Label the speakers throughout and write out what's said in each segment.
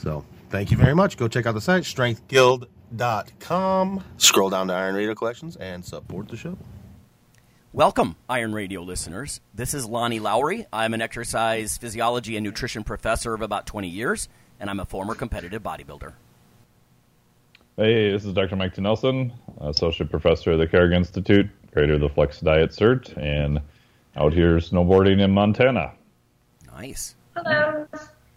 Speaker 1: So thank you very much. Go check out the site, strengthguild.com. Scroll down to Iron Radio Collections and support the show.
Speaker 2: Welcome, Iron Radio listeners. This is Lonnie Lowery. I'm an exercise physiology and nutrition professor of about 20 years, and I'm a former competitive bodybuilder.
Speaker 3: Hey, this is Dr. Mike T. Nelson, associate professor of the Carrick Institute, creator of the Flex Diet Cert, and out here snowboarding in Montana.
Speaker 2: Nice.
Speaker 4: Hello.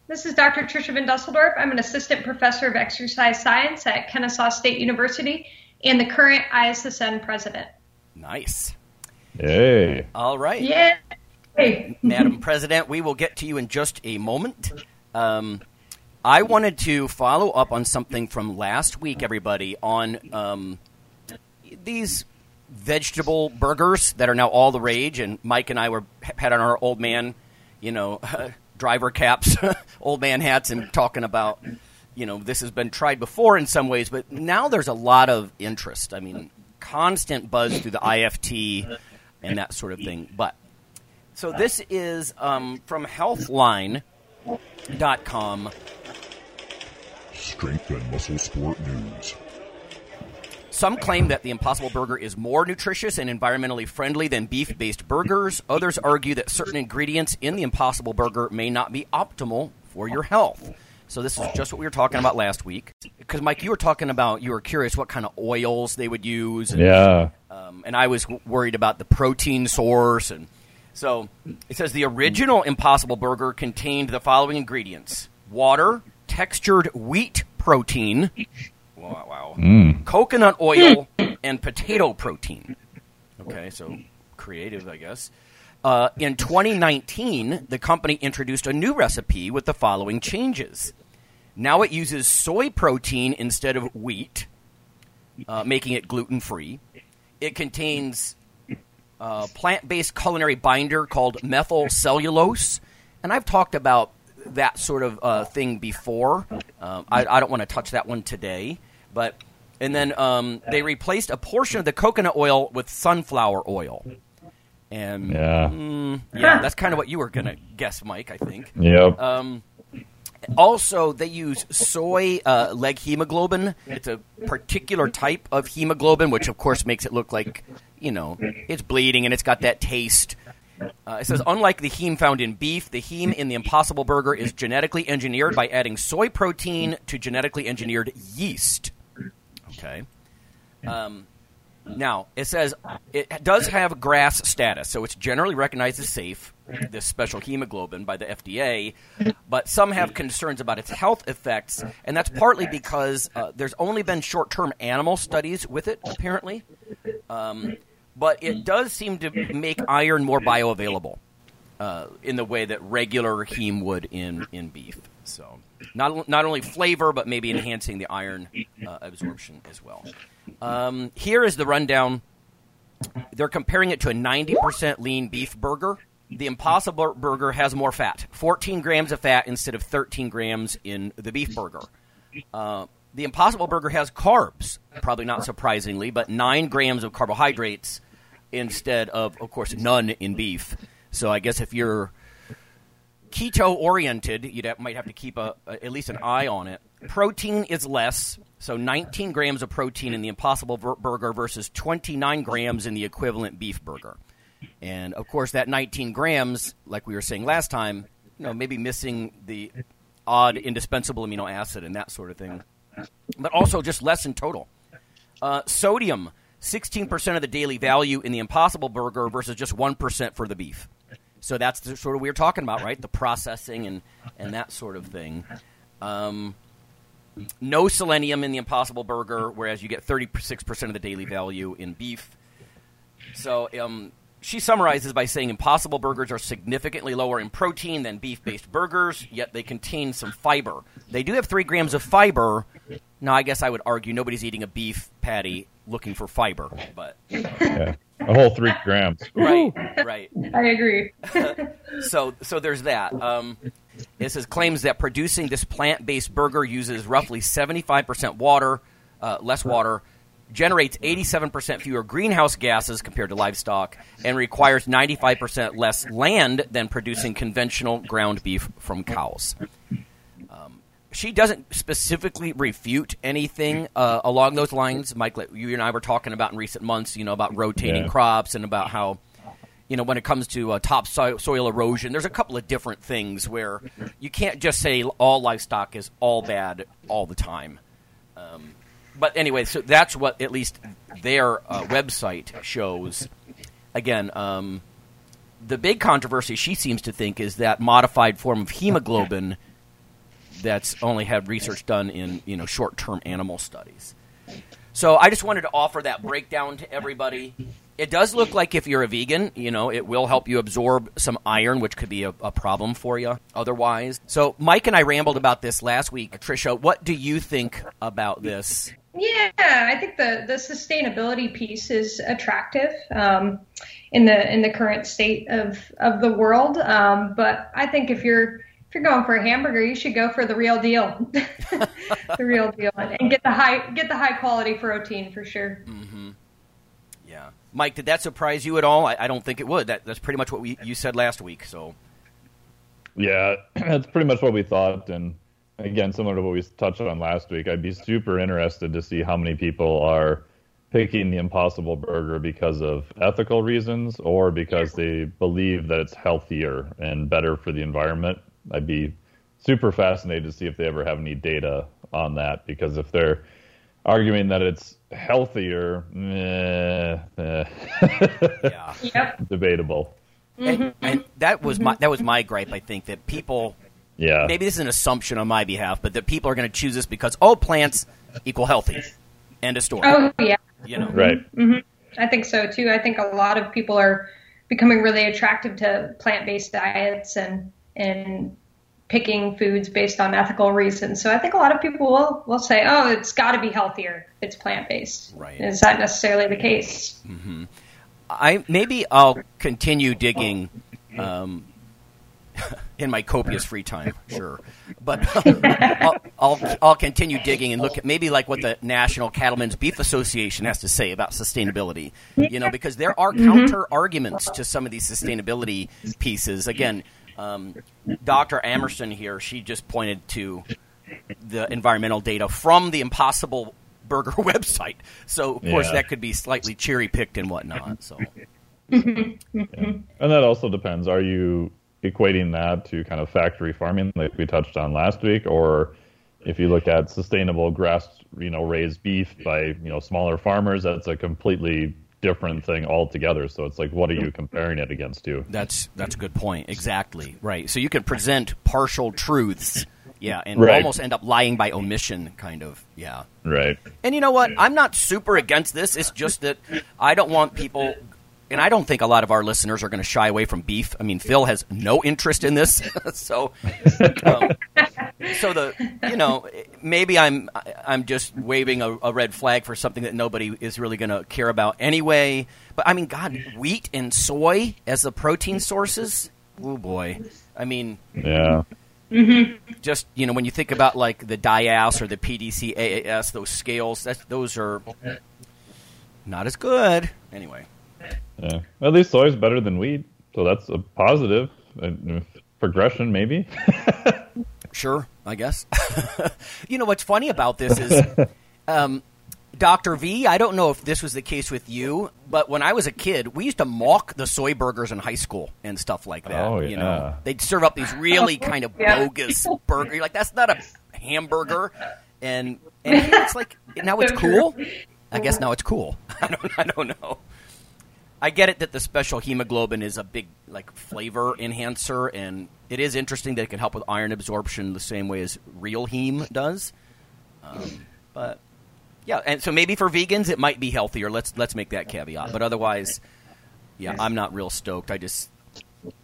Speaker 4: This is Dr. Trisha Van Dusseldorp. I'm an assistant professor of exercise science at Kennesaw State University and the current ISSN president.
Speaker 2: Nice.
Speaker 3: Hey.
Speaker 2: All right.
Speaker 4: Yeah. Hey.
Speaker 2: Madam President, we will get to you in just a moment. Um, I wanted to follow up on something from last week, everybody, on um, these vegetable burgers that are now all the rage. And Mike and I were had on our old man, you know, driver caps, old man hats, and talking about, you know, this has been tried before in some ways, but now there's a lot of interest. I mean, constant buzz through the IFT and that sort of thing. But so this is um, from Healthline.com.
Speaker 5: Strength and Muscle Sport News.
Speaker 2: Some claim that the Impossible Burger is more nutritious and environmentally friendly than beef based burgers. Others argue that certain ingredients in the Impossible Burger may not be optimal for your health. So, this is just what we were talking about last week. Because, Mike, you were talking about, you were curious what kind of oils they would use. And,
Speaker 3: Yeah.
Speaker 2: um, and I was worried about the protein source. And so it says the original Impossible Burger contained the following ingredients water, textured wheat protein, wow, wow,
Speaker 3: Mm.
Speaker 2: coconut oil, and potato protein. Okay, so creative, I guess. Uh, in 2019, the company introduced a new recipe with the following changes. Now it uses soy protein instead of wheat, uh, making it gluten free. It contains a plant based culinary binder called methyl cellulose. And I've talked about that sort of uh, thing before. Um, I, I don't want to touch that one today. But and then um, they replaced a portion of the coconut oil with sunflower oil. And
Speaker 3: Yeah.
Speaker 2: mm, yeah, that's kind of what you were gonna guess, Mike. I think.
Speaker 3: Yep.
Speaker 2: Um, also, they use soy uh, leghemoglobin. It's a particular type of hemoglobin, which of course makes it look like, you know, it's bleeding and it's got that taste. Uh, it says, unlike the heme found in beef, the heme in the Impossible Burger is genetically engineered by adding soy protein to genetically engineered yeast. Okay. Um, now, it says it does have GRAS status, so it's generally recognized as safe, this special hemoglobin, by the FDA, but some have concerns about its health effects, and that's partly because uh, there's only been short term animal studies with it, apparently. Um, but it does seem to make iron more bioavailable uh, in the way that regular heme would in, in beef. So, not, not only flavor, but maybe enhancing the iron uh, absorption as well. Um, here is the rundown. They're comparing it to a 90% lean beef burger. The Impossible Burger has more fat 14 grams of fat instead of 13 grams in the beef burger. Uh, the Impossible Burger has carbs, probably not surprisingly, but 9 grams of carbohydrates instead of, of course, none in beef. So I guess if you're keto oriented, you might have to keep a, a, at least an eye on it. Protein is less, so 19 grams of protein in the Impossible Bur- Burger versus 29 grams in the equivalent beef burger. And of course, that 19 grams, like we were saying last time, you know, maybe missing the odd indispensable amino acid and that sort of thing, but also just less in total. Uh, sodium, 16% of the daily value in the Impossible Burger versus just 1% for the beef. So that's the sort of we were talking about, right? The processing and, and that sort of thing. Um, no selenium in the Impossible Burger, whereas you get 36% of the daily value in beef. So um, she summarizes by saying Impossible Burgers are significantly lower in protein than beef based burgers, yet they contain some fiber. They do have three grams of fiber. Now, I guess I would argue nobody's eating a beef patty looking for fiber, but.
Speaker 3: Yeah. A whole three grams.
Speaker 2: Right, right.
Speaker 4: I agree.
Speaker 2: so, so there's that. Um, it says claims that producing this plant-based burger uses roughly 75% water, uh, less water, generates 87% fewer greenhouse gases compared to livestock, and requires 95% less land than producing conventional ground beef from cows. She doesn't specifically refute anything uh, along those lines. Mike, you and I were talking about in recent months, you know, about rotating
Speaker 3: Yeah.
Speaker 2: crops and about how you know, when it comes to uh, top soil, soil erosion, there's a couple of different things where you can't just say all livestock is all bad all the time. Um, but anyway, so that's what at least their uh, website shows. Again, um, the big controversy she seems to think is that modified form of hemoglobin that's only had research done in you know short-term animal studies. So I just wanted to offer that breakdown to everybody. It does look like if you're a vegan, you know, it will help you absorb some iron, which could be a, a problem for you otherwise. So Mike and I rambled about this last week. Trisha, what do you think about this?
Speaker 4: Yeah, I think the the sustainability piece is attractive um, in the in the current state of of the world. Um, but I think if you're if you're going for a hamburger, you should go for the real deal, the real deal, and get the high get the high quality protein for sure. Mm-hmm.
Speaker 2: Yeah, Mike, did that surprise you at all? I, I don't think it would. That, that's pretty much what we, you said last week. So
Speaker 3: Yeah, that's pretty much what we thought. And again, similar to what we touched on last week, I'd be super interested to see how many people are picking the Impossible Burger because of ethical reasons or because they believe that it's healthier and better for the environment. I'd be super fascinated to see if they ever have any data on that because if they're arguing that it's healthier, eh, eh,
Speaker 2: yeah,
Speaker 4: Yep.
Speaker 3: debatable.
Speaker 2: and, and that was my that was my gripe. I think that people
Speaker 3: Yeah.
Speaker 2: maybe this is an assumption on my behalf, but that people are going to choose this because oh, plants equal healthy. End of story.
Speaker 4: Oh yeah,
Speaker 2: You know,
Speaker 3: Right.
Speaker 4: I think so too. I think a lot of people are becoming really attractive to plant based diets and and picking foods based on ethical reasons. So I think a lot of people will will say, "Oh, it's got to be healthier if it's plant based."
Speaker 2: Right.
Speaker 4: Is that necessarily the case? Mm-hmm.
Speaker 2: I maybe I'll continue digging um, in my copious free time, sure. But um, I'll, I'll I'll continue digging and look at maybe like what the National Cattlemen's Beef Association has to say about sustainability. You know, because there are mm-hmm. counter arguments to some of these sustainability pieces. Again, um, Dr. Amerson here, she just pointed to the environmental data from the Impossible Burger website. So of course
Speaker 3: Yeah.
Speaker 2: that could be slightly cherry picked and whatnot. So
Speaker 3: And that also depends. Are you equating that to kind of factory farming like we touched on last week, or if you look at sustainable grass, you know, raised beef by you know smaller farmers, that's a completely different thing altogether. So it's like, what are you comparing it against? To
Speaker 2: that's that's a good point. Exactly right. So you can present partial truths. Yeah, and
Speaker 3: Right.
Speaker 2: almost end up lying by omission, kind of. Yeah.
Speaker 3: right?
Speaker 2: And you know what? I'm not super against this. It's just that I don't want people, and I don't think a lot of our listeners are going to shy away from beef. I mean, Phil has no interest in this, so um, so the you know maybe I'm I'm just waving a, a red flag for something that nobody is really going to care about anyway. But I mean, God, wheat and soy as the protein sources. Oh boy, I mean
Speaker 3: Yeah,
Speaker 2: just you know when you think about like the DIAAS or the PDCAAS, those scales, that's, those are not as good. Anyway,
Speaker 3: yeah. At least soy is better than wheat, so that's a positive uh, progression, maybe.
Speaker 2: sure, I guess. you know what's funny about this is, um, Dr. V, I don't know if this was the case with you, but when I was a kid, we used to mock the soy burgers in high school and stuff like that.
Speaker 3: Oh,
Speaker 2: You
Speaker 3: yeah.
Speaker 2: know, they'd serve up these really kind of
Speaker 4: Yeah.
Speaker 2: bogus burger. You're like, that's not a hamburger. And, and it's like, now it's cool. I guess now it's cool. I don't, I don't know. I get it that the special hemoglobin is a big like flavor enhancer, and it is interesting that it can help with iron absorption the same way as real heme does. Um, but yeah, and so maybe for vegans it might be healthier. Let's let's make that caveat. But otherwise, yeah, I'm not real stoked. I just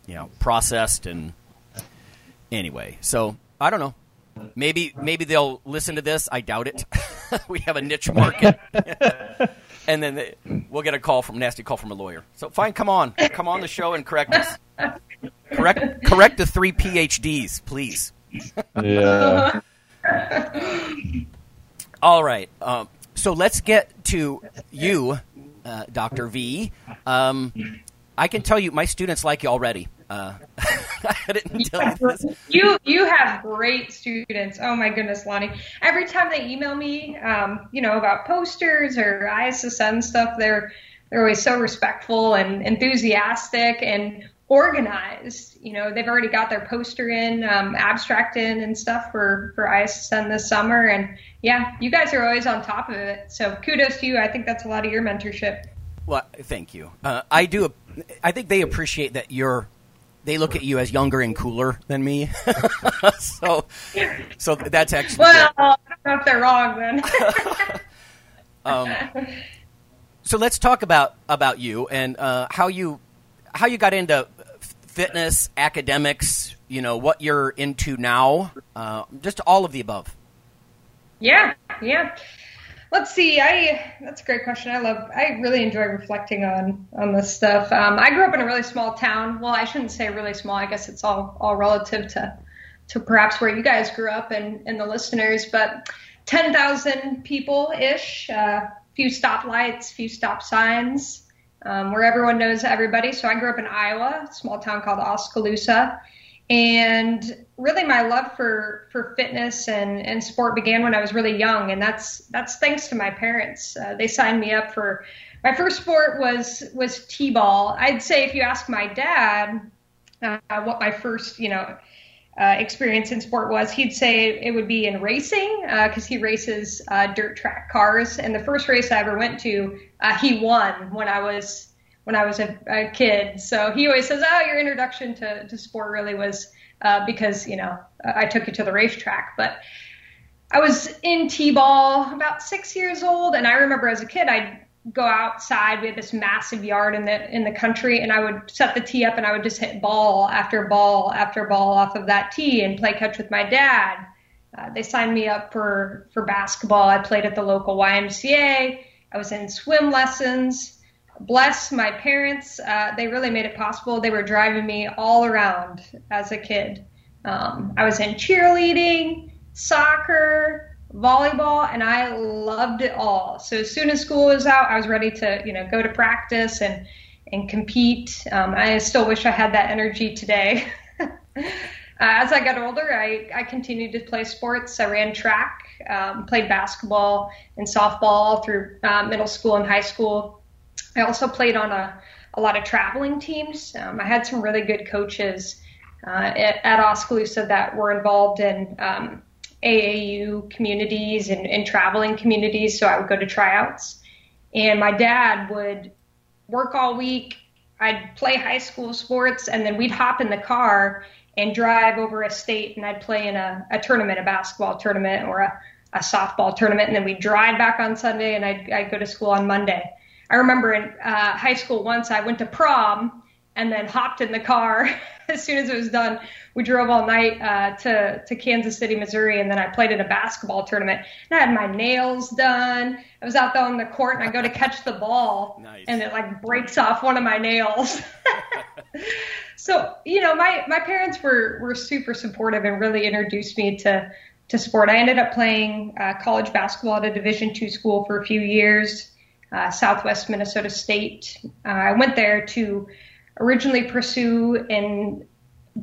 Speaker 2: you know processed and anyway. So I don't know. Maybe maybe they'll listen to this. I doubt it. we have a niche market, and then they, we'll get a call from nasty call from a lawyer. So fine, come on, come on the show and correct us. Correct correct the three PhDs, please.
Speaker 3: Yeah.
Speaker 2: All right. Um, so let's get to you, uh, Dr. V. Um, I can tell you, my students like you already. Uh, I didn't tell you this.
Speaker 4: You you have great students. Oh my goodness, Lonnie. Every time they email me, um, you know, about posters or ISSN stuff, they're they're always so respectful and enthusiastic and organized. You know, they've already got their poster in, um, abstract in, and stuff for for ISSN this summer. And yeah, you guys are always on top of it. So kudos to you. I think that's a lot of your mentorship.
Speaker 2: Well, thank you. Uh, I do. I think they appreciate that you're. They look at you as younger and cooler than me. so, so that's actually.
Speaker 4: Well, I don't know if they're wrong then.
Speaker 2: Um, so let's talk about about you and uh, how you how you got into fitness, academics. You know what you're into now. Uh, just all of the above.
Speaker 4: Yeah, yeah. Let's see. I that's a great question. I love. I really enjoy reflecting on on this stuff. Um, I grew up in a really small town. Well, I shouldn't say really small. I guess it's all all relative to to perhaps where you guys grew up and and the listeners. But ten thousand people ish. Uh, few stoplights, few stop signs. Um, where everyone knows everybody. So I grew up in Iowa, small town called Oskaloosa. And really, my love for for fitness and and sport began when I was really young, and that's that's thanks to my parents. Uh, they signed me up for my first sport was was t-ball. I'd say if you ask my dad uh, what my first you know uh, experience in sport was, he'd say it would be in racing because he races uh, dirt track cars. And the first race I ever went to, uh, he won when I was when I was a, a kid. So he always says, "Oh, your introduction to, to sport really was uh, because you know I took you to the racetrack." But I was in t-ball about six years old, and I remember as a kid I'd go outside. We had this massive yard in the in the country, and I would set the tee up, and I would just hit ball after ball after ball off of that tee and play catch with my dad. Uh, they signed me up for for basketball. I played at the local YMCA. I was in swim lessons bless my parents. Uh, they really made it possible. They were driving me all around as a kid. Um, I was in cheerleading, soccer, volleyball, and I loved it all. So as soon as school was out, I was ready to, you know, go to practice and and compete. Um, I still wish I had that energy today. uh, as I got older, I, I continued to play sports. I ran track, um, played basketball and softball through uh, middle school and high school. I also played on a, a lot of traveling teams. Um, I had some really good coaches uh, at, at Oskaloosa that were involved in um, AAU communities and, and traveling communities. So I would go to tryouts. And my dad would work all week. I'd play high school sports, and then we'd hop in the car and drive over a state, and I'd play in a, a tournament, a basketball tournament or a, a softball tournament, and then we'd drive back on Sunday, and I'd, I'd go to school on Monday. I remember in uh, high school once I went to prom and then hopped in the car as soon as it was done. We drove all night uh, to to Kansas City, Missouri, and then I played in a basketball tournament. And I had my nails done. I was out there on the court, and I go to catch the ball,
Speaker 2: Nice.
Speaker 4: and it like breaks off one of my nails. so you know, my my parents were were super supportive and really introduced me to to sport. I ended up playing uh, college basketball at a Division two school for a few years uh, Southwest Minnesota State. Uh, I went there to originally pursue an,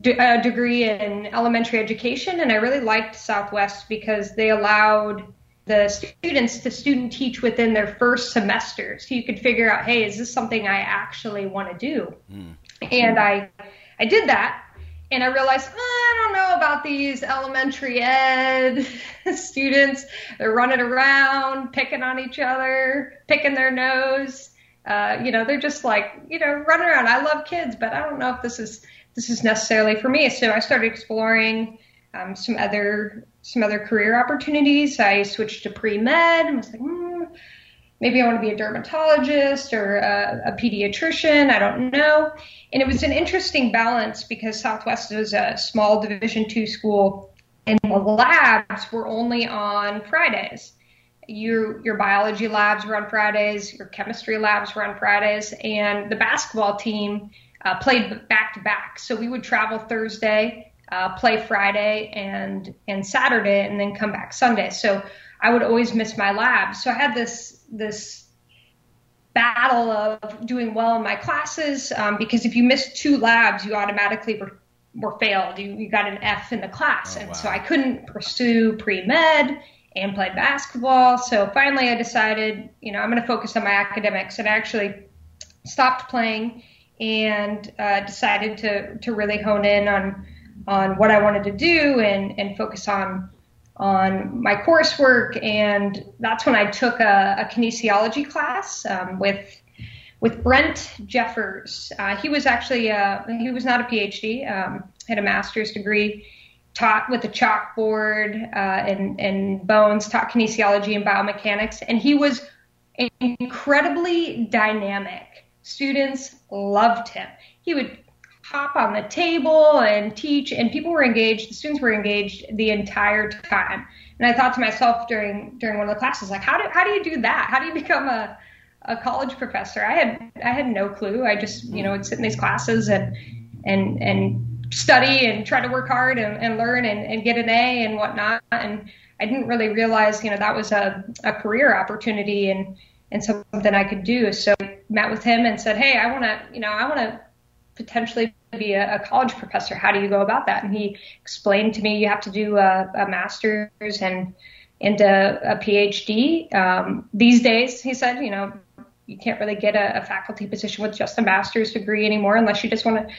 Speaker 4: a degree in elementary education, and I really liked Southwest because they allowed the students to student teach within their first semester, so you could figure out, hey, is this something I actually want to do? Mm. And I I did that, and I realized oh, I don't know about these elementary ed students. They're running around, picking on each other, picking their nose. Uh, you know, they're just like you know running around. I love kids, but I don't know if this is this is necessarily for me. So I started exploring um, some other some other career opportunities. I switched to pre med and was like, hmm, maybe I want to be a dermatologist or a, a, pediatrician. I don't know. And it was an interesting balance because Southwest was a small Division two school, and the labs were only on Fridays. Your your biology labs were on Fridays, your chemistry labs were on Fridays, and the basketball team uh, played back to back. So we would travel Thursday, uh, play Friday and and Saturday, and then come back Sunday. So I would always miss my labs. So I had this this battle of doing well in my classes um, because if you missed two labs, you automatically were, were failed. You, you got an F in the class, oh, and wow. so I couldn't pursue pre med and play basketball. So finally, I decided, you know, I'm going to focus on my academics, and I actually stopped playing and uh, decided to to really hone in on on what I wanted to do and and focus on on my coursework. And that's when I took a, a kinesiology class um, with with Brent Jeffers. Uh, he was actually uh, he was not a PhD, um, had a master's degree. Taught with a chalkboard uh, and, and bones, taught kinesiology and biomechanics, and he was incredibly dynamic Students loved him. He would hop on the table and teach, and people were engaged. The students were engaged the entire time. And I thought to myself during during one of the classes, like, how do how do you do that? How do you become a a college professor? I had I had no clue. I just you know would sit in these classes and and and study and try to work hard and, and learn and, and get an A and whatnot. And I didn't really realize you know that was a a career opportunity and and something I could do. So I met with him and said, Hey, I want to, you know, I want to potentially be a, a, college professor. How do you go about that? And he explained to me, you have to do a, a master's and, and a, a PhD. Um, these days, he said, you know, you can't really get a, a faculty position with just a master's degree anymore unless you just want to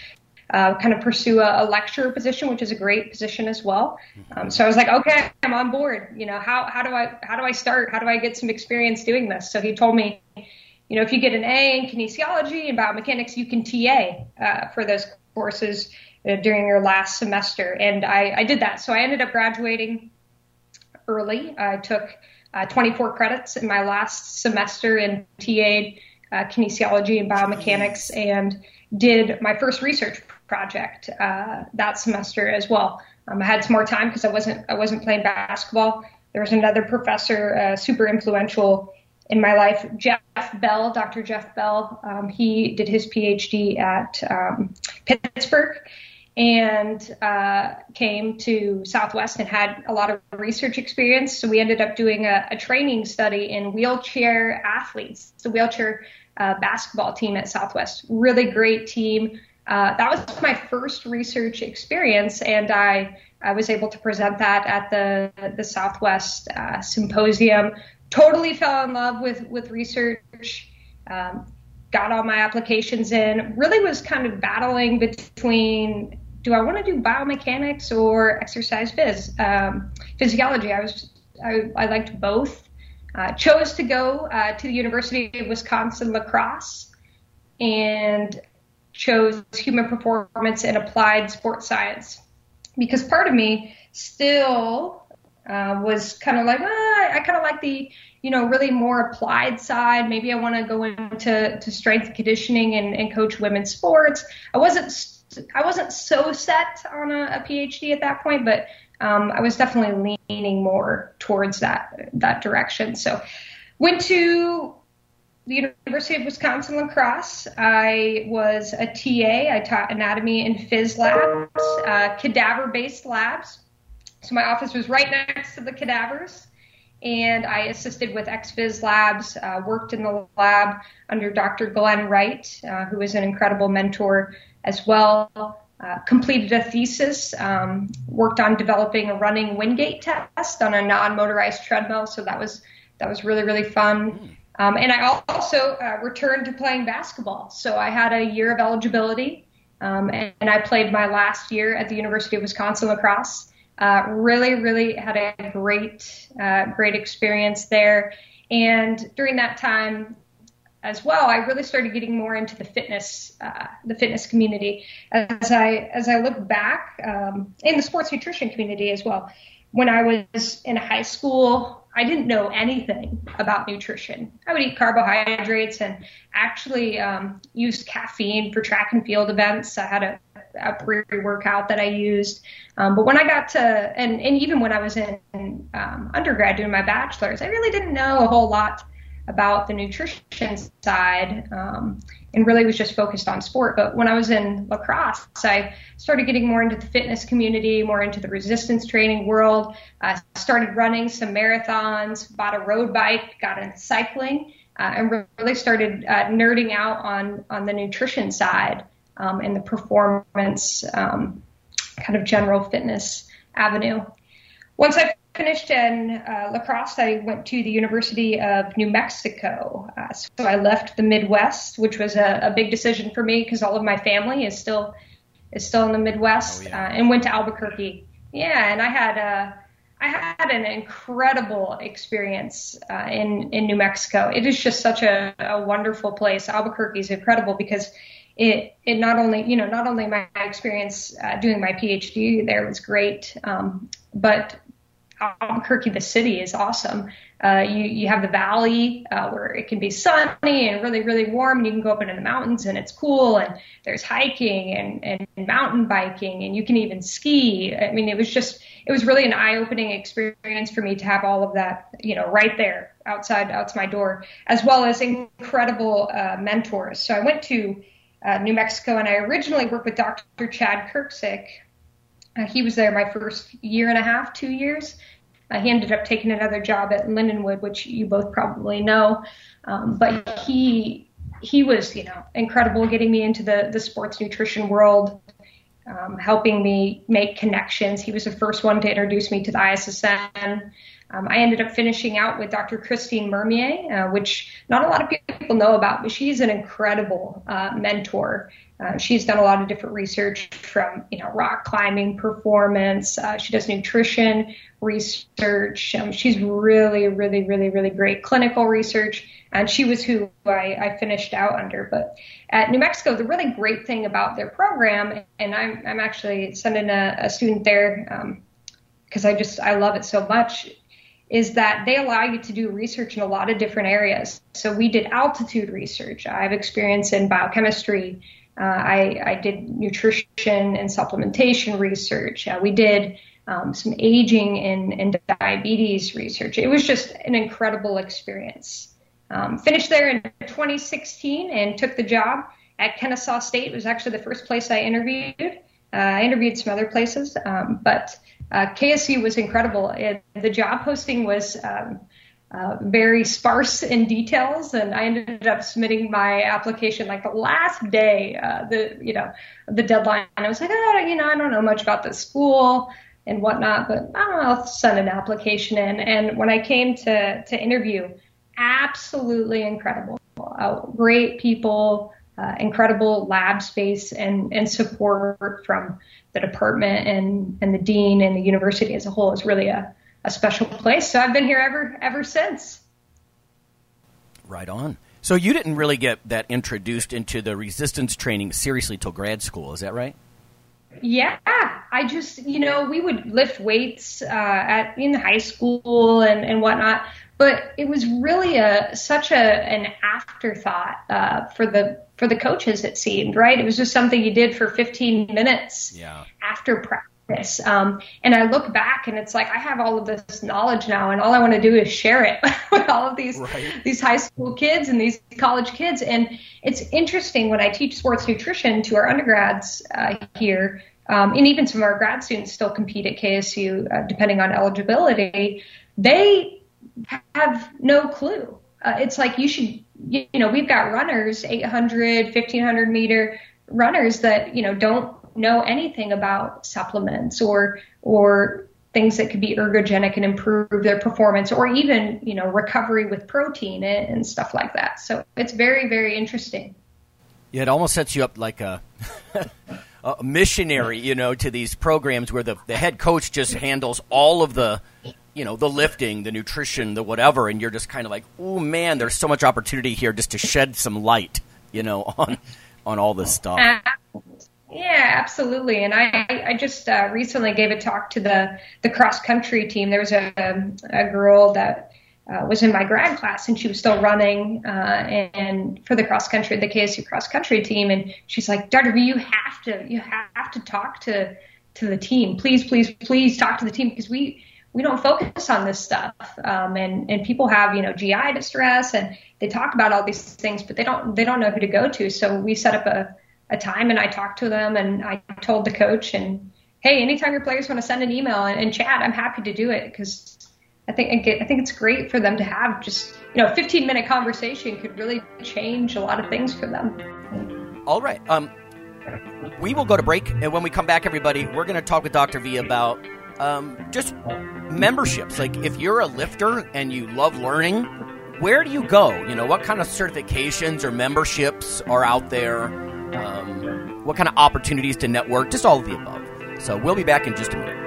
Speaker 4: uh, kind of pursue a, a lecturer position, which is a great position as well. Um, so I was like, okay, I'm on board. You know, how how do I how do I start? How do I get some experience doing this? So he told me, you know, if you get an A in kinesiology and biomechanics, you can TA uh, for those courses uh, during your last semester, and I, I did that. So I ended up graduating early. I took uh, 24 credits in my last semester and TA'd uh, kinesiology and biomechanics, and did my first research project uh, that semester as well. Um, I had some more time because I wasn't I wasn't playing basketball. There was another professor, uh, super influential in my life, Jeff Bell, Dr. Jeff Bell. Um, he did his PhD at um, Pittsburgh and uh, came to Southwest and had a lot of research experience. So we ended up doing a, a training study in wheelchair athletes, the wheelchair uh, basketball team at Southwest. Really great team. Uh, that was my first research experience, and I, I was able to present that at the the Southwest uh, Symposium. Totally fell in love with with research. Um, got all my applications in. Really was kind of battling between do I want to do biomechanics or exercise phys um, physiology. I was I, I liked both. Uh, chose to go uh, to the University of Wisconsin La Crosse and chose human performance and applied sports science because part of me still uh, was kind of like, ah, I kind of like the, you know, really more applied side. Maybe I want to go into to strength conditioning and, and coach women's sports. I wasn't I wasn't so set on a, a PhD at that point, but um, I was definitely leaning more towards that that direction. So went to the University of Wisconsin La Crosse. I was a TA. I taught anatomy and phys labs, uh, cadaver based labs. So my office was right next to the cadavers. And I assisted with ex-phys labs, uh, worked in the lab under Dr. Glenn Wright, uh, who was an incredible mentor as well. uh, completed a thesis, um, worked on developing a running Wingate test on a non-motorized treadmill. So that was that was really really fun. Um, and I also uh, returned to playing basketball. So I had a year of eligibility, um, and, and, I played my last year at the University of Wisconsin La Crosse. Uh, really, really had a great, uh, great experience there. And during that time, as well, I really started getting more into the fitness, uh, the fitness community. As I as I look back, um, in the sports nutrition community as well. When I was in high school, I didn't know anything about nutrition. I would eat carbohydrates and actually um, used caffeine for track and field events. I had a, a pre-workout that I used. Um, but when I got to, and, and even when I was in um, undergrad doing my bachelor's, I really didn't know a whole lot about the nutrition side um, and really was just focused on sport. But when I was in La Crosse, I started getting more into the fitness community, more into the resistance training world. I started running some marathons, bought a road bike, got into cycling, uh, and really started uh, nerding out on on the nutrition side um, and the performance um, kind of general fitness avenue. Once I finished in uh, La Crosse, I went to the University of New Mexico. Uh, so I left the Midwest, which was a, a big decision for me because all of my family is still is still in the Midwest, oh, yeah. uh, and went to Albuquerque. Yeah, and I had a uh, had an incredible experience uh, in in New Mexico. It is just such a, a wonderful place. Albuquerque is incredible because it it not only you know not only my experience uh, doing my PhD there was great, um, but Albuquerque, the city, is awesome. Uh, you you have the valley uh, where it can be sunny and really really warm, and you can go up into the mountains and it's cool. And there's hiking and, and mountain biking, and you can even ski. I mean, it was just it was really an eye opening experience for me to have all of that, you know, right there outside outside my door, as well as incredible uh, mentors. So I went to uh, New Mexico, and I originally worked with Dr. Chad Kerksick, uh, he was there my first year and a half, two years. Uh, he ended up taking another job at Lindenwood, which you both probably know. Um, but he he was, you know, incredible getting me into the the sports nutrition world, um, helping me make connections. He was the first one to introduce me to the ISSN. Um, I ended up finishing out with Dr. Christine Mermier, uh, which not a lot of people know about, but she's an incredible uh, mentor. Uh, she's done a lot of different research from, you know, rock climbing performance. Uh, she does nutrition research. Um, she's really, really, really, really great clinical research. And she was who I, I finished out under. But at New Mexico, the really great thing about their program, and I'm, I'm actually sending a, a student there because um, I just I love it so much is that they allow you to do research in a lot of different areas. So we did altitude research. I have experience in biochemistry. Uh, I, I, did nutrition and supplementation research. Uh, we did um, some aging and, and, diabetes research. It was just an incredible experience. Um, finished there in 2016 and took the job at Kennesaw State. It was actually the first place I interviewed. Uh, I interviewed some other places, um, but uh, KSU was incredible. It, the job posting was um, uh, very sparse in details, and I ended up submitting my application like the last day, uh, the you know the deadline. I was like, oh, you know, I don't know much about the school and whatnot, but know, I'll send an application in. And when I came to to interview, absolutely incredible, uh, great people uh, incredible lab space and, and support from the department and, and the dean and the university as a whole is really a, a special place. So I've been here ever ever since.
Speaker 2: Right on. So you didn't really get that introduced into the resistance training seriously till grad school, is that right?
Speaker 4: Yeah, I just you know we would lift weights uh, at in high school and and whatnot, but it was really a such a an afterthought uh, for the for the coaches. It seemed right. It was just something you did for 15 minutes
Speaker 2: yeah.
Speaker 4: after practice. Um, and I look back and it's like I have all of this knowledge now, and all I want to do is share it with all of these right. these high school kids and these college kids. And it's interesting when I teach sports nutrition to our undergrads uh, here. Um, and even some of our grad students still compete at KSU, uh, depending on eligibility. They have no clue. Uh, it's like you should, you know, we've got runners, 800, 1500 meter runners that, you know, don't know anything about supplements or or things that could be ergogenic and improve their performance or even you know recovery with protein and, and stuff like that. So it's very very interesting.
Speaker 2: Yeah it almost sets you up like a a missionary, you know, to these programs where the, the head coach just handles all of the, you know, the lifting, the nutrition, the whatever, and you're just kind of like, oh man, there's so much opportunity here just to shed some light, you know, on on all this stuff.
Speaker 4: Yeah, absolutely. And I I just uh, recently gave a talk to the the cross country team. There was a a girl that uh, was in my grad class and she was still running uh, and, and, for the cross country, the KSU cross country team. And she's like, Dr. V, you have to, you have to talk to, to the team. Please, please, please talk to the team because we, we don't focus on this stuff. Um, and, and people have, you know, GI distress and they talk about all these things, but they don't, they don't know who to go to. So we set up a, a time and I talked to them and I told the coach and, Hey, anytime your players want to send an email and, and chat, I'm happy to do it because I think I think it's great for them to have just you know 15 minute conversation could really change a lot of things for them.
Speaker 2: All right. Um, we will go to break, and when we come back, everybody, we're going to talk with Dr. V about um, just memberships. Like, if you're a lifter and you love learning, where do you go? You know, what kind of certifications or memberships are out there? Um, what kind of opportunities to network? Just all of the above. So we'll be back in just a minute.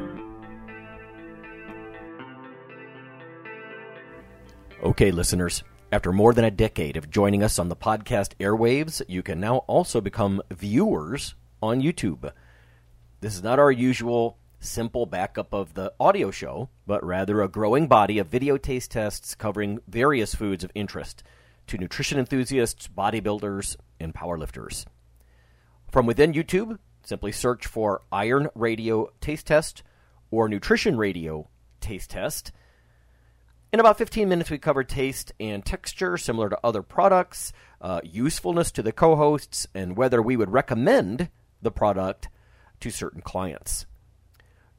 Speaker 6: Okay, listeners, after more than a decade of joining us on the podcast airwaves, you can now also become viewers on YouTube. This is not our usual simple backup of the audio show, but rather a growing body of video taste tests covering various foods of interest to nutrition enthusiasts, bodybuilders, and powerlifters. From within YouTube, simply search for Iron Radio Taste Test or Nutrition Radio Taste Test in about 15 minutes, we covered taste and texture similar to other products, uh, usefulness to the co hosts, and whether we would recommend the product to certain clients.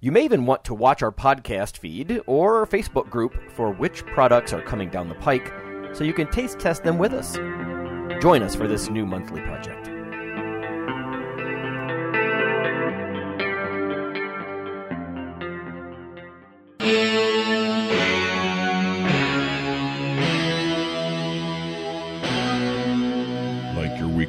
Speaker 6: You may even want to watch our podcast feed or Facebook group for which products are coming down the pike so you can taste test them with us. Join us for this new monthly project.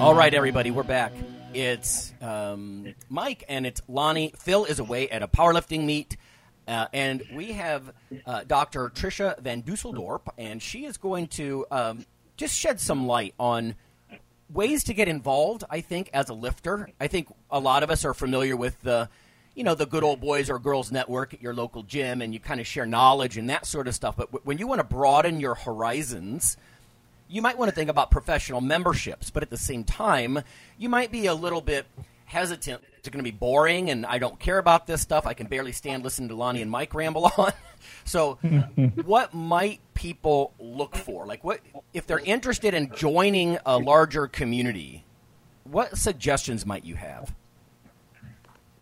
Speaker 2: All right, everybody, we're back. It's um, Mike and it's Lonnie. Phil is away at a powerlifting meet. Uh, and we have uh, Dr. Trisha Van Dusseldorp, and she is going to um, just shed some light on ways to get involved. I think as a lifter, I think a lot of us are familiar with the, you know, the good old boys or girls network at your local gym, and you kind of share knowledge and that sort of stuff. But when you want to broaden your horizons, you might want to think about professional memberships, but at the same time, you might be a little bit hesitant. It's going to be boring, and I don't care about this stuff. I can barely stand listening to Lonnie and Mike ramble on. so, what might people look for? Like, what if they're interested in joining a larger community? What suggestions might you have?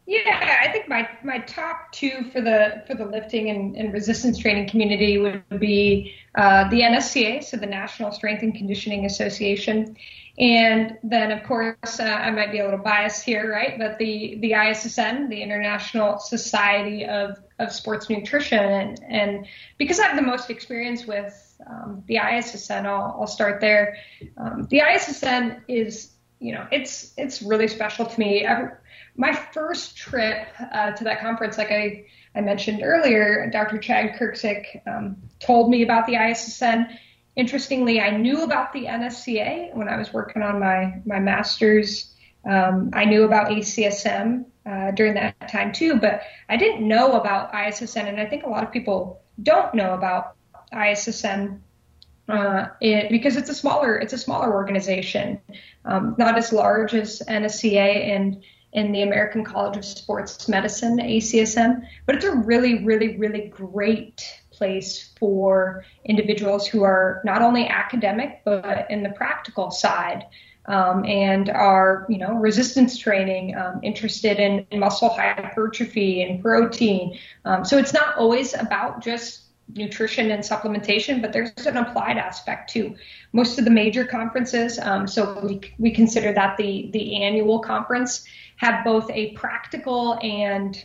Speaker 4: Yeah, I think my, my top two for the for the lifting and, and resistance training community would be uh, the NSCA, so the National Strength and Conditioning Association, and then of course uh, I might be a little biased here, right? But the the ISSN, the International Society of of Sports Nutrition, and and because I have the most experience with um, the ISSN, I'll, I'll start there. Um, the ISSN is you know it's it's really special to me. Every, my first trip uh, to that conference, like I, I mentioned earlier, Dr. Chad Kerksick um, told me about the ISSN. Interestingly, I knew about the NSCA when I was working on my, my master's. Um, I knew about ACSM uh, during that time too, but I didn't know about ISSN, and I think a lot of people don't know about ISSN uh, it, because it's a smaller it's a smaller organization, um, not as large as NSCA and in the American College of Sports Medicine, ACSM, but it's a really, really, really great place for individuals who are not only academic but in the practical side um, and are, you know, resistance training, um, interested in, in, muscle hypertrophy and protein. Um, so it's not always about just nutrition and supplementation, but there's an applied aspect too. Most of the major conferences, um, so we, we consider that the the annual conference have both a practical and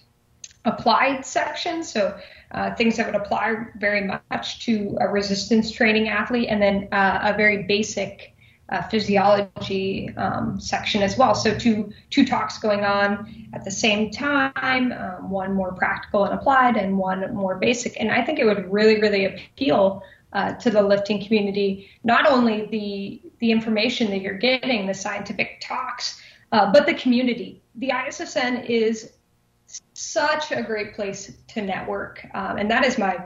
Speaker 4: applied section. So uh, things that would apply very much to a resistance training athlete, and then uh, a very basic uh, physiology um, section as well. So two two talks going on at the same time, um, one more practical and applied, and one more basic. And I think it would really really appeal. Uh, to the lifting community, not only the the information that you're getting, the scientific talks, uh, but the community. The ISSN is such a great place to network, um, and that is my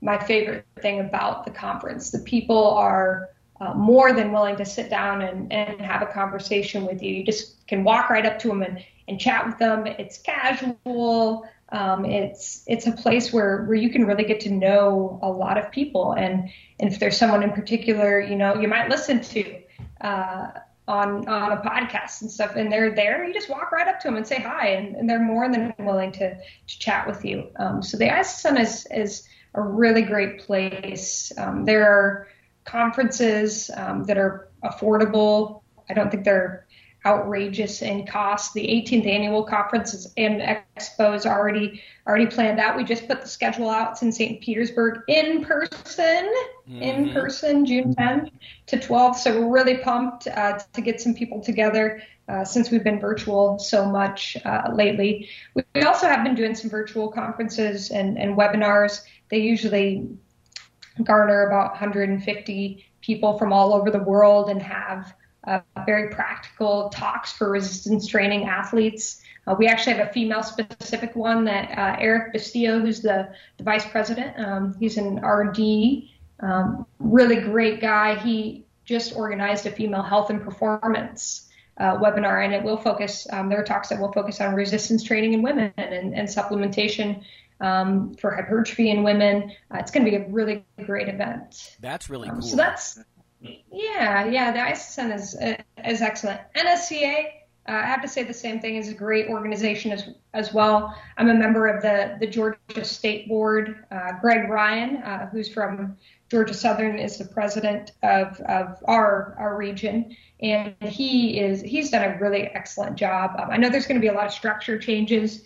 Speaker 4: my favorite thing about the conference. The people are uh, more than willing to sit down and, and have a conversation with you. You just can walk right up to them and, and chat with them. It's casual. Um, it's it's a place where, where you can really get to know a lot of people. And, and if there's someone in particular, you know, you might listen to. Uh, on on a podcast and stuff, and they're there. You just walk right up to them and say hi, and, and they're more than willing to, to chat with you. Um, so the ISSN is is a really great place. Um, there are conferences um, that are affordable. I don't think they're outrageous in cost. The 18th annual conference and expo is already already planned out. We just put the schedule out. It's in St. Petersburg in person, mm-hmm. in person, June 10th to 12th. So we're really pumped uh, to get some people together. Uh, since we've been virtual so much uh, lately, we also have been doing some virtual conferences and, and webinars. They usually garner about 150 people from all over the world and have uh, very practical talks for resistance training athletes. Uh, we actually have a female specific one that uh, Eric Bustillo, who's the, the vice president, um, he's an RD, um, really great guy. He just organized a female health and performance uh, webinar, and it will focus. Um, there are talks that will focus on resistance training in women and, and supplementation um, for hypertrophy in women. Uh, it's going to be a really great event.
Speaker 2: That's really
Speaker 4: um,
Speaker 2: cool.
Speaker 4: So that's yeah, yeah. The ISSN is is excellent. NSCA, uh, I have to say the same thing. is a great organization as as well. I'm a member of the the Georgia State Board. Uh, Greg Ryan, uh, who's from Georgia Southern, is the president of of our our region, and he is he's done a really excellent job. Um, I know there's going to be a lot of structure changes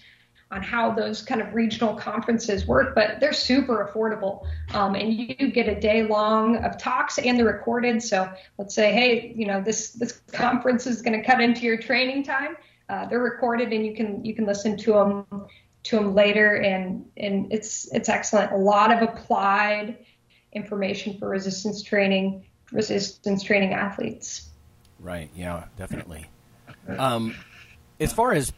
Speaker 4: on how those kind of regional conferences work, but they're super affordable. Um, and you get a day long of talks and they're recorded. So let's say, hey, you know, this this conference is going to cut into your training time. Uh, they're recorded and you can you can listen to them to them later, and and it's it's excellent. A lot of applied information for resistance training, resistance training athletes.
Speaker 2: Right. Yeah. Definitely. Um, as far as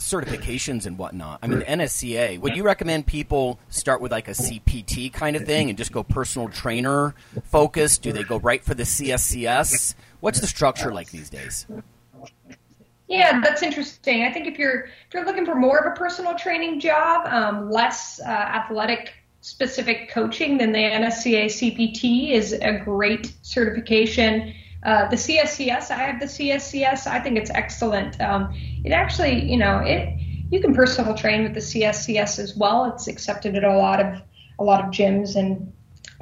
Speaker 2: certifications and whatnot. I mean, the NSCA. Would you recommend people start with like a CPT kind of thing and just go personal trainer focused? Do they go right for the CSCS? What's the structure like these days?
Speaker 4: Yeah, that's interesting. I think if you're if you're looking for more of a personal training job, um, less uh, athletic specific coaching, then the NSCA CPT is a great certification. Uh, the CSCS, I have the CSCS. I think it's excellent. Um, it actually, you know, it you can personal train with the CSCS as well. It's accepted at a lot of a lot of gyms and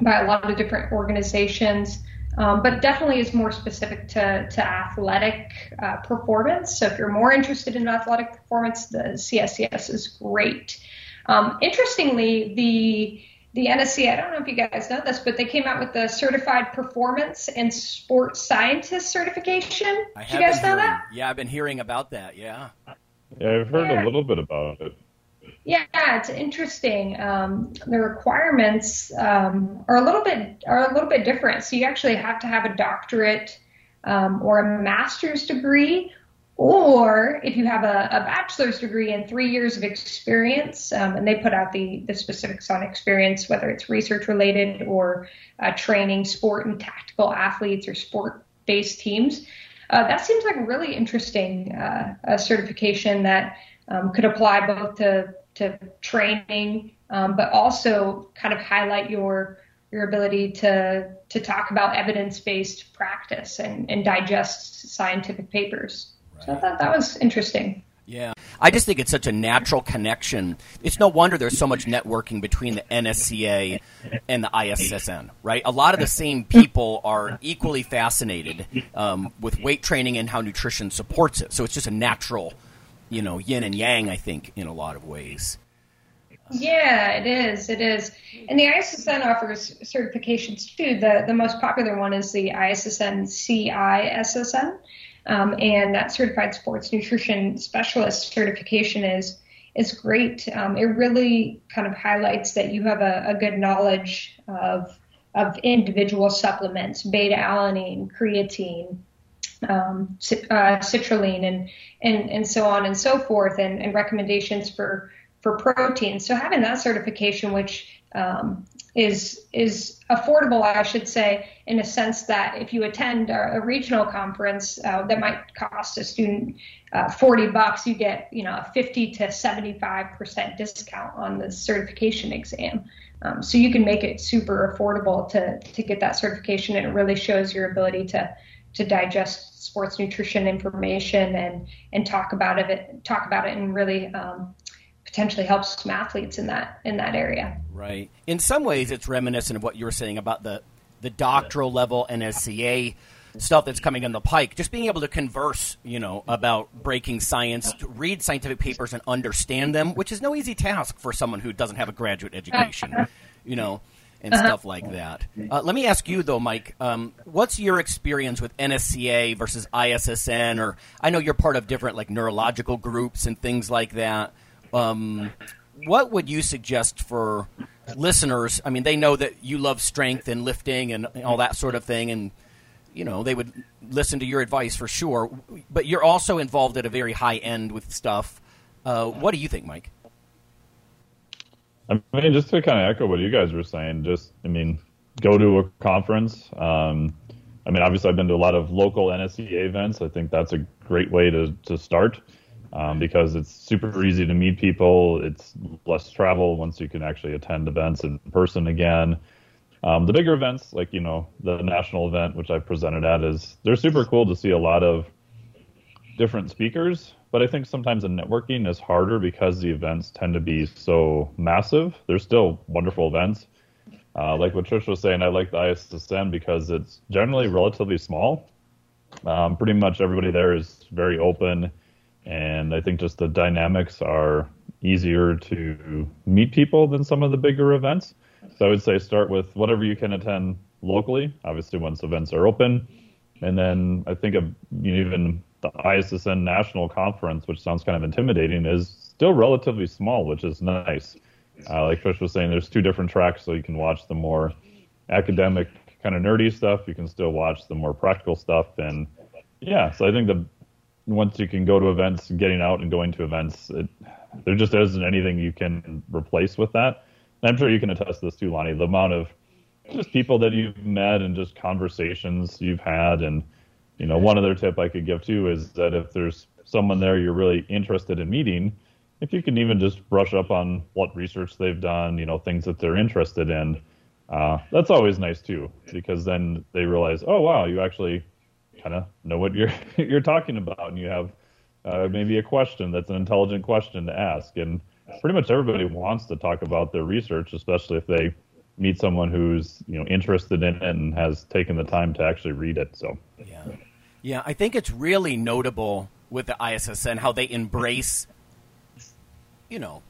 Speaker 4: by a lot of different organizations um, but definitely is more specific to, to athletic uh, performance. So if you're more interested in athletic performance, the CSCS is great. Um, interestingly, the the NSC, I don't know if you guys know this, but they came out with the Certified Performance and Sports Scientist certification.
Speaker 2: I
Speaker 4: Did you guys know
Speaker 2: hearing,
Speaker 4: that?
Speaker 2: Yeah, I've been hearing about that. Yeah.
Speaker 3: Yeah, I've heard
Speaker 4: Yeah.
Speaker 3: a little bit about it.
Speaker 4: Yeah, it's interesting. Um, the requirements um, are a little bit are a little bit different. So you actually have to have a doctorate um, or a master's degree, or if you have a, a bachelor's degree and three years of experience, um, and they put out the the specifics on experience, whether it's research related or uh, training sport and tactical athletes or sport based teams. Uh, that seems like a really interesting uh, certification that um, could apply both to to training, um, but also kind of highlight your your ability to to talk about evidence based practice and, and digest scientific papers. So I thought that was interesting.
Speaker 2: Yeah. I just think it's such a natural connection. It's no wonder there's so much networking between the NSCA and the ISSN, right? A lot of the same people are equally fascinated um, with weight training and how nutrition supports it. So it's just a natural, you know, yin and yang, I think, in a lot of ways.
Speaker 4: Yeah, it is. It is. And the ISSN offers certifications too. The the most popular one is the ISSN CISSN. Um, and that certified sports nutrition specialist certification is is great. Um, it really kind of highlights that you have a, a good knowledge of of individual supplements, beta alanine, creatine, um, uh, citrulline, and, and and so on and so forth, and, and recommendations for for protein. So having that certification, which um, is is affordable, I should say, in a sense that if you attend a, a regional conference uh, that might cost a student uh, 40 bucks, you get you know a 50 to 75 percent discount on the certification exam. Um, so you can make it super affordable to to get that certification, and it really shows your ability to to digest sports nutrition information and and talk about it talk about it and really um, potentially help some athletes in that in that area.
Speaker 2: Right. In some ways, it's reminiscent of what you were saying about the the doctoral level NSCA stuff that's coming in the pike. Just being able to converse, you know, about breaking science, to read scientific papers and understand them, which is no easy task for someone who doesn't have a graduate education, you know, and
Speaker 4: Uh-huh.
Speaker 2: stuff like that. Uh, let me ask you though, Mike. Um, what's your experience with NSCA versus ISSN? Or I know you're part of different like neurological groups and things like that. Um, what would you suggest for listeners? I mean, they know that you love strength and lifting and all that sort of thing, and you know they would listen to your advice for sure. But you're also involved at a very high end with stuff. Uh, what do you think, Mike?
Speaker 3: I mean, just to kind of echo what you guys were saying, just, I mean, go to a conference. Um, I mean, obviously, I've been to a lot of local NSCA events. I think that's a great way to, to start um, because it's super easy to meet people. It's less travel once you can actually attend events in person again. Um, the bigger events, like, you know, the national event, which I presented at, is they're super cool to see a lot of different speakers, but I think sometimes the networking is harder because the events tend to be so massive. They're still wonderful events. Uh, like what Trish was saying, I like the ISSN because it's generally relatively small. Um, pretty much everybody there is very open, and I think just the dynamics are easier to meet people than some of the bigger events. So I would say start with whatever you can attend locally, obviously once events are open. And then I think of, you know, even the ISSN national conference, which sounds kind of intimidating, is still relatively small, which is nice. Uh, like Trish was saying, there's two different tracks, so you can watch the more academic, kind of nerdy stuff. You can still watch the more practical stuff, and yeah. So I think the once you can go to events, getting out and going to events, it, there just isn't anything you can replace with that. And I'm sure you can attest to this too, Lonnie. The amount of just people that you've met and just conversations you've had, and you know, one other tip I could give too is that if there's someone there you're really interested in meeting, if you can even just brush up on what research they've done, you know, things that they're interested in, uh, that's always nice too, because then they realize, oh wow, you actually kind of know what you're you're talking about, and you have uh, maybe a question that's an intelligent question to ask. And pretty much everybody wants to talk about their research, especially if they meet someone who's you know interested in it and has taken the time to actually read it. So
Speaker 2: yeah, yeah, I think it's really notable with the ISSN how they embrace, you know,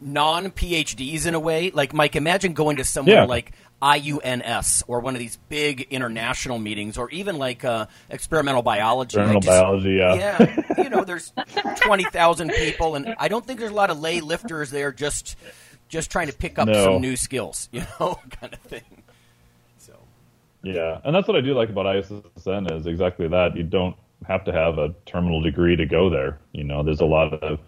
Speaker 2: non PhDs in a way. Like Mike, imagine going to somewhere yeah. like IUNS or one of these big international meetings, or even like uh, experimental biology.
Speaker 3: Experimental just, biology, yeah.
Speaker 2: Yeah, you know, there's twenty thousand people, and I don't think there's a lot of lay lifters there just just trying to pick up no. some new skills, you know, kind of thing. So.
Speaker 3: Yeah, and that's what I do like about ISSN is exactly that. You don't have to have a terminal degree to go there. You know, there's a lot of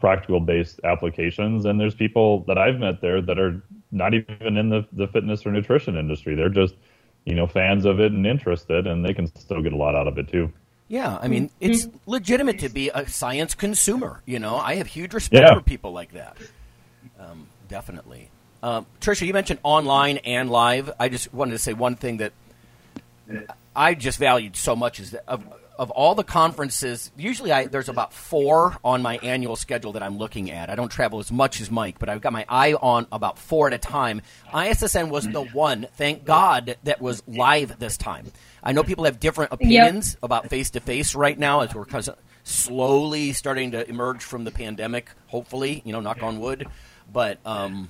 Speaker 3: practical based applications and there's people that I've met there that are not even in the, the fitness or nutrition industry. They're just, you know, fans of it and interested and they can still get a lot out of it too.
Speaker 2: Yeah, I mean, it's legitimate to be a science consumer. You know, I have huge respect yeah. for people like that. Um, definitely. Um, Trisha, you mentioned online and live. I just wanted to say one thing that I just valued so much is that of, of all the conferences, usually I, there's about four on my annual schedule that I'm looking at. I don't travel as much as Mike, but I've got my eye on about four at a time. ISSN was the one, thank God, that was live this time. I know people have different opinions yep. about face to face right now as we're slowly starting to emerge from the pandemic, hopefully, you know, knock on wood. But, um,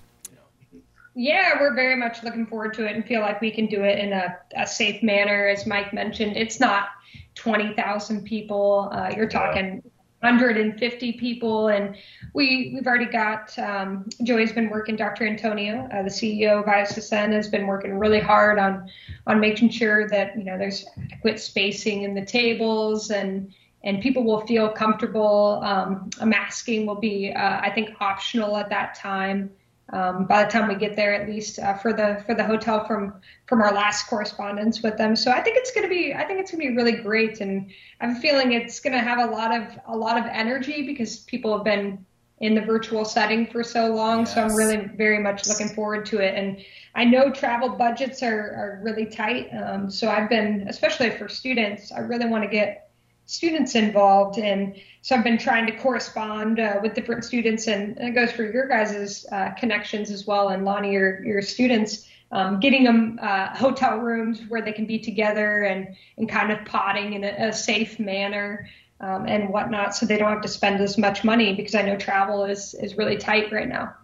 Speaker 4: yeah, we're very much looking forward to it and feel like we can do it in a, a safe manner. As Mike mentioned, it's not 20,000 people. Uh, you're talking 150 people, and we we've already got. Um, Joey's been working. Dr. Antonio, uh, the CEO of ISSN, has been working really hard on on making sure that you know there's adequate spacing in the tables and and people will feel comfortable. Um, masking will be, uh, I think, optional at that time um, by the time we get there, at least uh, for the for the hotel from from our last correspondence with them. So I think it's going to be I think it's going to be really great, and I'm feeling it's going to have a lot of a lot of energy because people have been in the virtual setting for so long. Yes. So I'm really very much looking forward to it, and I know travel budgets are are really tight. Um, so I've been especially for students, I really want to get students involved. And so I've been trying to correspond uh, with different students, and, and, it goes for your guys' uh, connections as well. And Lonnie, your, your students, um, getting them uh, hotel rooms where they can be together and, and kind of potting in a, a safe manner. Um, and whatnot, so they don't have to spend as much money because I know travel is is really tight right now.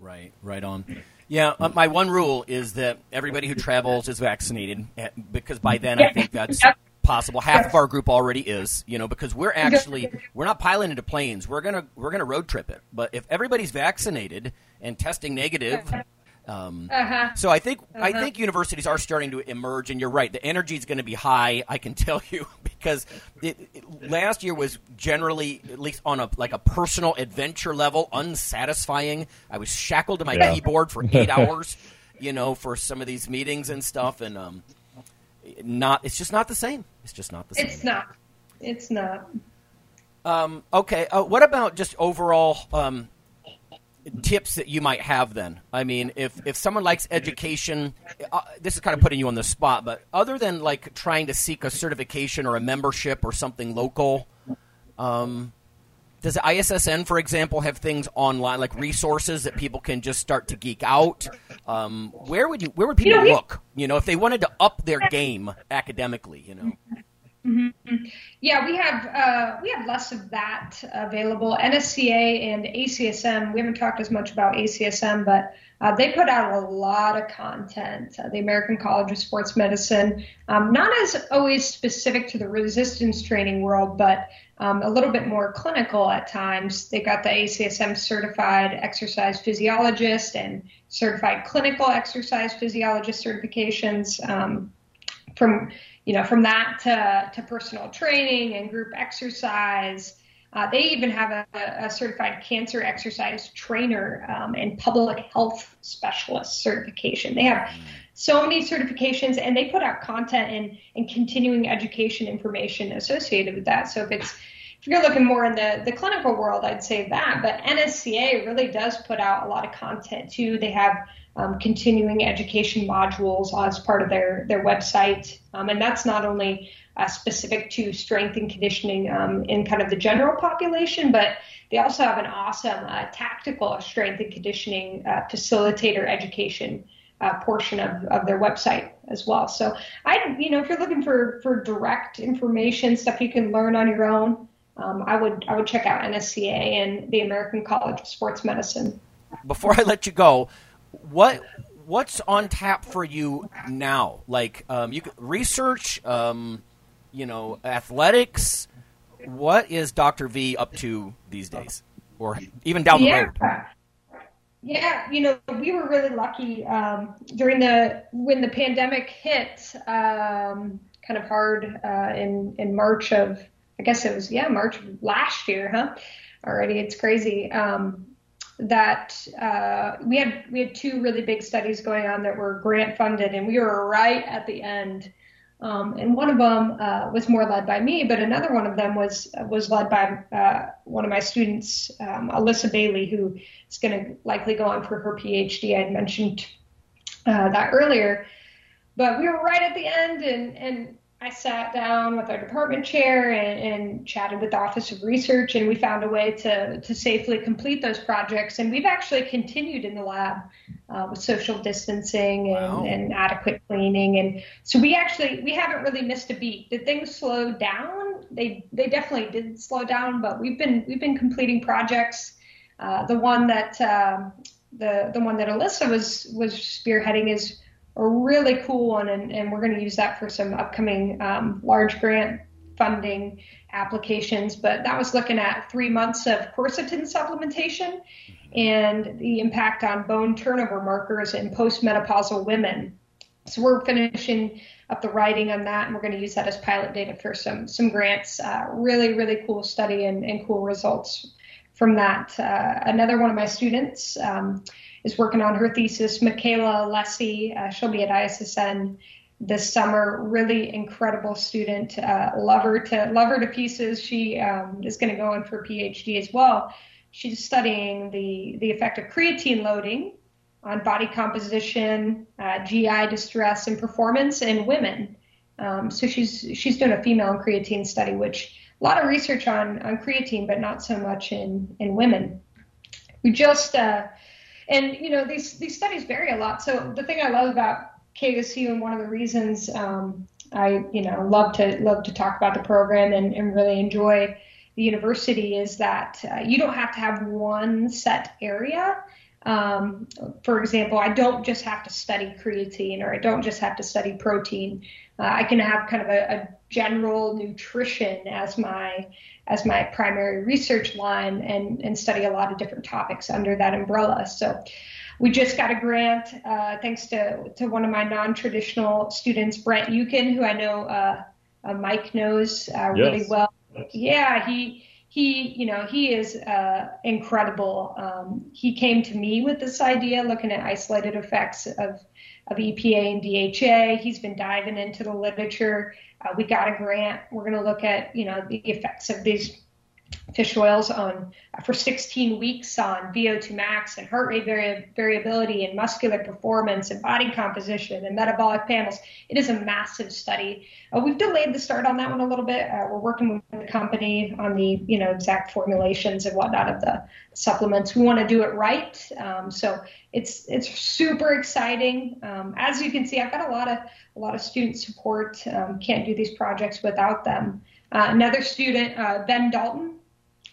Speaker 2: Right, right on. Yeah, uh, my one rule is that everybody who travels is vaccinated eh, because by then I think that's possible. Half of our group already is, you know, because we're actually we're not piling into planes. We're gonna we're gonna road trip it. But if everybody's vaccinated and testing negative, um, uh-huh. so I think uh-huh. I think universities are starting to emerge. And you're right, the energy is going to be high. I can tell you because it, it, last year was generally, at least on a like a personal adventure level, unsatisfying. I was shackled to my yeah. keyboard for eight hours, you know, for some of these meetings and stuff, and um, not. It's just not the same. It's just not the same.
Speaker 4: It's not. It's not.
Speaker 2: Um, okay. Uh, what about just overall um, tips that you might have then? I mean, if if someone likes education, uh, this is kind of putting you on the spot, but other than like trying to seek a certification or a membership or something local, um, does ISSN, for example, have things online like resources that people can just start to geek out? Um, where would you where would people you know, look? You know, if they wanted to up their game academically, you know.
Speaker 4: Mm-hmm. Yeah, we have uh, we have less of that available. NSCA and ACSM. We haven't talked as much about ACSM, but uh, they put out a lot of content. Uh, the American College of Sports Medicine, um, not as always specific to the resistance training world, but um, a little bit more clinical at times. They got the ACSM certified exercise physiologist and certified clinical exercise physiologist certifications. Um, from you know from that to to personal training and group exercise. Uh, they even have a, a, certified cancer exercise trainer um, and public health specialist certification. They have so many certifications and they put out content and, and continuing education information associated with that. So if it's if you're looking more in the, the clinical world, I'd say that. But NSCA really does put out a lot of content too. They have um, continuing education modules as part of their their website, um, and that's not only uh, specific to strength and conditioning um, in kind of the general population, but they also have an awesome uh, tactical strength and conditioning uh, facilitator education uh, portion of, of their website as well. So I, you know, if you're looking for for direct information, stuff you can learn on your own, um, I would I would check out NSCA and the American College of Sports Medicine.
Speaker 2: Before I let you go, what what's on tap for you now? Like um, you research, um, you know, athletics. What is Dr. V up to these days, or even down the
Speaker 4: yeah.
Speaker 2: road?
Speaker 4: Yeah, you know, we were really lucky um, during the when the pandemic hit, um, kind of hard uh, in in March of, I guess it was yeah March of last year, huh? Already, it's crazy. Um, that uh, we had we had two really big studies going on that were grant funded, and we were right at the end. Um, and one of them uh, was more led by me, but another one of them was was led by uh, one of my students, um, Alyssa Bailey, who is going to likely go on for her PhD. I had mentioned uh, that earlier, but we were right at the end, and and I sat down with our department chair and, and, chatted with the Office of Research, and we found a way to, to safely complete those projects. And we've actually continued in the lab uh, with social distancing and, wow. and, adequate cleaning. And so we actually we haven't really missed a beat. Did things slow down? They they definitely did slow down, but we've been we've been completing projects. Uh, the one that um, the the one that Alyssa was was spearheading is a really cool one, and, and we're going to use that for some upcoming um, large grant funding applications. But that was looking at three months of quercetin supplementation and the impact on bone turnover markers in postmenopausal women. So we're finishing up the writing on that, and we're going to use that as pilot data for some some grants. Uh, really, really cool study and, and cool results from that. Uh, another one of my students. Um, is working on her thesis. Michaela Lessie, uh, she'll be at ISSN this summer. Really incredible student. Uh, love her to love her to pieces. She um, is going to go in for a PhD as well. She's studying the the effect of creatine loading on body composition, uh, GI distress, and performance in women. Um, so she's she's doing a female and creatine study, which a lot of research on on creatine, but not so much in in women. We just uh, and you know these these studies vary a lot. So the thing I love about KSU and one of the reasons um, I you know love to love to talk about the program and, and really enjoy the university is that uh, you don't have to have one set area. Um, for example, I don't just have to study creatine or I don't just have to study protein. Uh, I can have kind of a, a general nutrition as my as my primary research line and, and study a lot of different topics under that umbrella. So we just got a grant uh, thanks to, to one of my non-traditional students, Brent Yukin, who I know uh, uh, Mike knows uh, really yes. well. Yeah, he he you know he is uh, incredible. Um, he came to me with this idea, looking at isolated effects of of EPA and DHA. He's been diving into the literature. Uh, we got a grant. We're going to look at, you know, the effects of these fish oils on for 16 weeks on VO2 max and heart rate vari- variability and muscular performance and body composition and metabolic panels. It is a massive study. Uh, we've delayed the start on that one a little bit. Uh, we're working with the company on the you know exact formulations and whatnot of the supplements. We want to do it right. Um, so it's it's super exciting. Um, as you can see, I've got a lot of a lot of student support. Um, can't do these projects without them. Uh, another student, uh, Ben Dalton,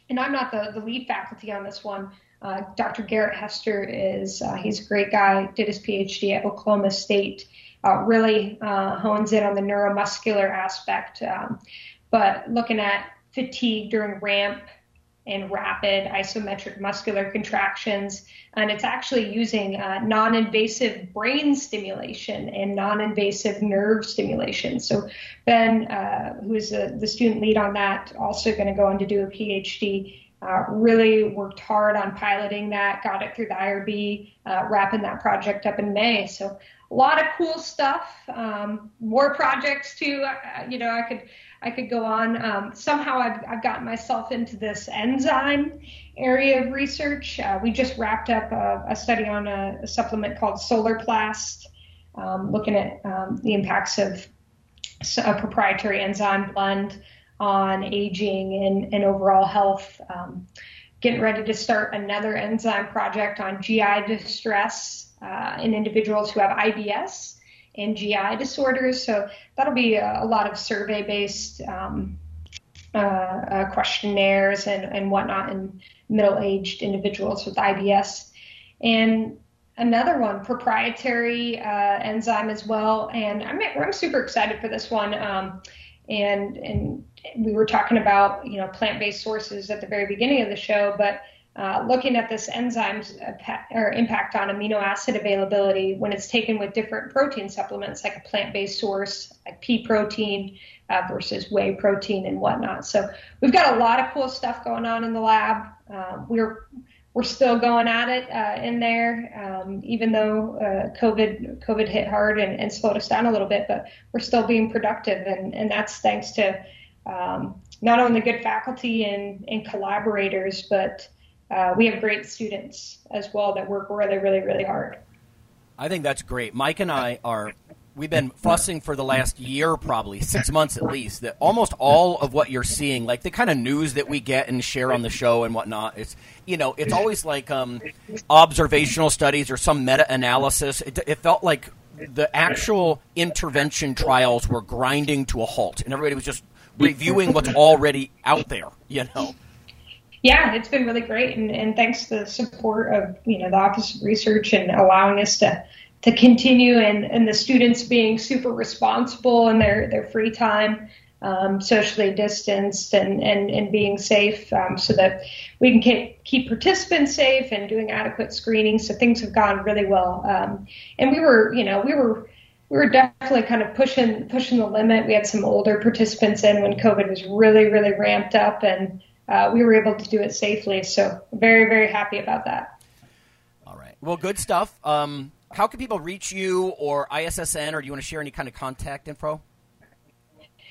Speaker 4: and I'm not the, the lead faculty on this one. Uh, Dr. Garrett Hester is, uh, he's a great guy, did his PhD at Oklahoma State, uh, really uh, hones in on the neuromuscular aspect. Um, but looking at fatigue during ramp and rapid isometric muscular contractions. And it's actually using uh, non invasive brain stimulation and non invasive nerve stimulation. So, Ben, uh, who is a, the student lead on that, also going to go on to do a PhD. Uh, really worked hard on piloting that, got it through the IRB, uh, wrapping that project up in May. So a lot of cool stuff. Um, more projects too. Uh, you know, I could I could go on. Um, somehow I've, I've gotten myself into this enzyme area of research. Uh, we just wrapped up a, a study on a, a, supplement called Solarplast, um, looking at um, the impacts of a proprietary enzyme blend on aging and, and overall health. Um, getting ready to start another enzyme project on GI distress uh, in individuals who have IBS and GI disorders. So that'll be a, a lot of survey based um, uh, uh, questionnaires and, and whatnot in middle aged individuals with IBS. And another one, proprietary uh, enzyme as well. And I'm, I'm super excited for this one. Um, and and we were talking about you know plant-based sources at the very beginning of the show, but uh, looking at this enzyme's or impact on amino acid availability when it's taken with different protein supplements, like a plant-based source, like pea protein uh, versus whey protein and whatnot. So we've got a lot of cool stuff going on in the lab. Uh, we're we're still going at it uh, in there, um, even though uh, COVID COVID hit hard and, and, slowed us down a little bit. But we're still being productive, and, and that's thanks to um, not only good faculty and, and collaborators, but uh, we have great students as well that work really, really, really hard.
Speaker 2: I think that's great. Mike and I are we've been fussing for the last year, probably six months at least, that almost all of what you're seeing, like the kind of news that we get and share on the show and whatnot, it's you know, it's always like um, observational studies or some meta analysis. It, it felt like the actual intervention trials were grinding to a halt, and everybody was just reviewing what's already out there. You know.
Speaker 4: Yeah, it's been really great, and, and thanks to the support of you know the Office of Research and allowing us to to continue and, and the students being super responsible in their, their free time, um, socially distanced and, and, and being safe um, so that we can keep, keep participants safe and doing adequate screening. So things have gone really well. Um, and we were, you know, we were, we were definitely kind of pushing, pushing the limit. We had some older participants in when COVID was really, really ramped up and uh, we were able to do it safely. So very, very happy about that.
Speaker 2: All right. Well, good stuff. Um, how can people reach you or ISSN, or do you want to share any kind of contact info?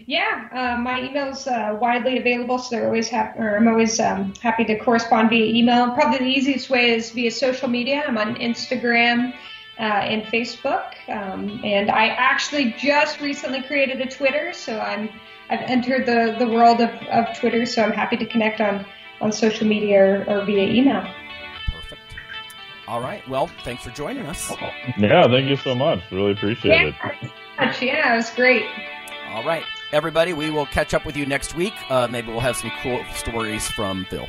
Speaker 4: Yeah, uh, my email's uh, widely available, so they're always happy, or I'm always um, happy to correspond via email. Probably the easiest way is via social media. I'm on Instagram uh, and Facebook, um, and I actually just recently created a Twitter, so I'm I've entered the, the world of, of Twitter, so I'm happy to connect on on social media or, or via email. Perfect.
Speaker 2: All right. Well, thanks for joining us.
Speaker 3: Yeah, thank you so much. Really appreciate
Speaker 4: yeah, it. Yeah, it was great.
Speaker 2: All right. Everybody, we will catch up with you next week. Uh, maybe we'll have some cool stories from Phil.